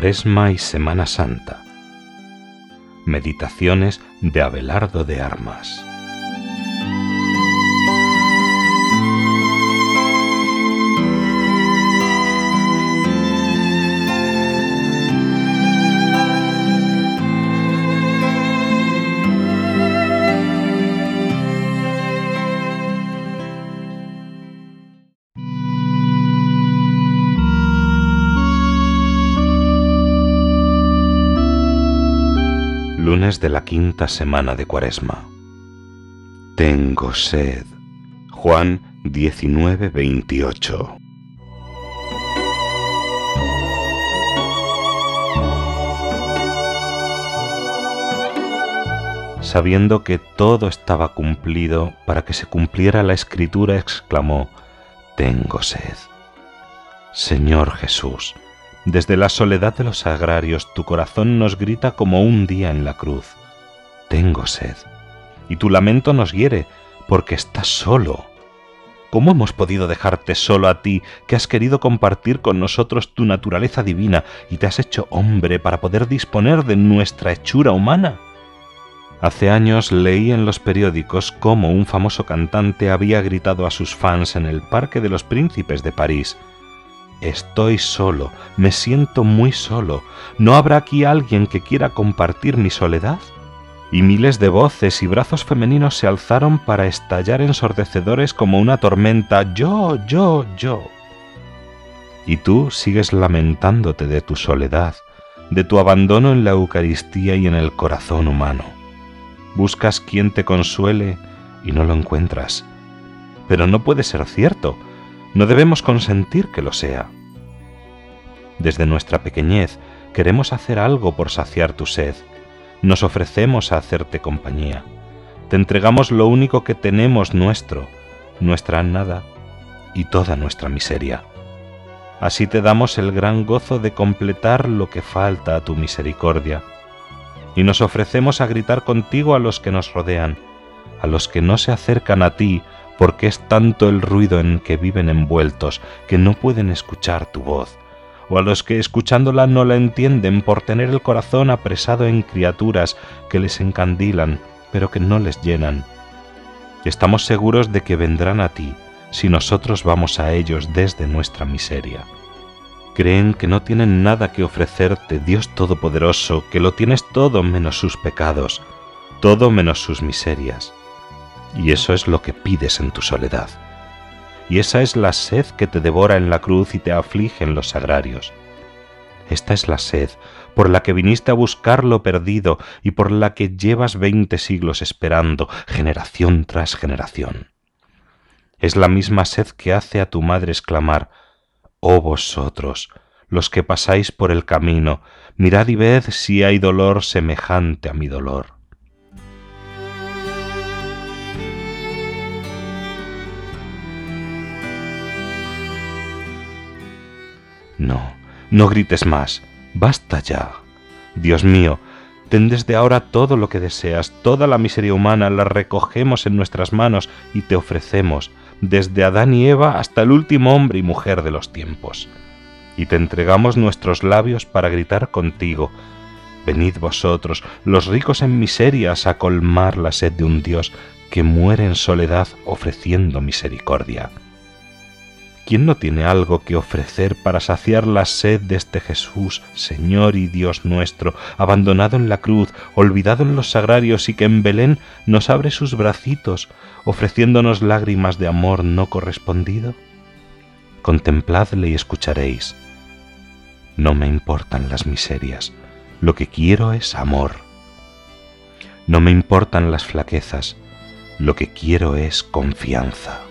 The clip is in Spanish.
Cuaresma y Semana Santa. Meditaciones de Abelardo de Armas. De la quinta semana de Cuaresma. Tengo sed. Juan 19:28. Sabiendo que todo estaba cumplido para que se cumpliera la escritura, exclamó, Tengo sed. Señor Jesús, desde la soledad de los agrarios tu corazón nos grita como un día en la cruz. Tengo sed. Y tu lamento nos hiere porque estás solo. ¿Cómo hemos podido dejarte solo a ti, que has querido compartir con nosotros tu naturaleza divina y te has hecho hombre para poder disponer de nuestra hechura humana? Hace años leí en los periódicos cómo un famoso cantante había gritado a sus fans en el Parque de los Príncipes de París, Estoy solo, me siento muy solo. ¿No habrá aquí alguien que quiera compartir mi soledad? Y miles de voces y brazos femeninos se alzaron para estallar ensordecedores como una tormenta. Yo, yo, yo. Y tú sigues lamentándote de tu soledad, de tu abandono en la Eucaristía y en el corazón humano. Buscas quien te consuele y no lo encuentras. Pero no puede ser cierto no debemos consentir que lo sea. Desde nuestra pequeñez queremos hacer algo por saciar tu sed. Nos ofrecemos a hacerte compañía. Te entregamos lo único que tenemos nuestro, nuestra nada y toda nuestra miseria. Así te damos el gran gozo de completar lo que falta a tu misericordia. Y nos ofrecemos a gritar contigo a los que nos rodean, a los que no se acercan a ti porque es tanto el ruido en que viven envueltos que no pueden escuchar tu voz, o a los que escuchándola no la entienden por tener el corazón apresado en criaturas que les encandilan, pero que no les llenan. Estamos seguros de que vendrán a ti si nosotros vamos a ellos desde nuestra miseria. Creen que no tienen nada que ofrecerte, Dios Todopoderoso, que lo tienes todo menos sus pecados, todo menos sus miserias y eso es lo que pides en tu soledad. Y esa es la sed que te devora en la cruz y te aflige en los sagrarios. Esta es la sed por la que viniste a buscar lo perdido y por la que llevas veinte siglos esperando, generación tras generación. Es la misma sed que hace a tu madre exclamar, Oh vosotros, los que pasáis por el camino, mirad y ved si hay dolor semejante a mi dolor. No, no grites más. Basta ya. Dios mío, ten desde ahora todo lo que deseas, toda la miseria humana la recogemos en nuestras manos y te ofrecemos, desde Adán y Eva hasta el último hombre y mujer de los tiempos. Y te entregamos nuestros labios para gritar contigo, Venid vosotros, los ricos en miserias, a colmar la sed de un Dios que muere en soledad ofreciendo misericordia. ¿Quién no tiene algo que ofrecer para saciar la sed de este Jesús, Señor y Dios nuestro, abandonado en la cruz, olvidado en los sagrarios y que en Belén nos abre sus bracitos, ofreciéndonos lágrimas de amor no correspondido? Contempladle y escucharéis. No me importan las miserias, lo que quiero es amor. No me importan las flaquezas, lo que quiero es confianza.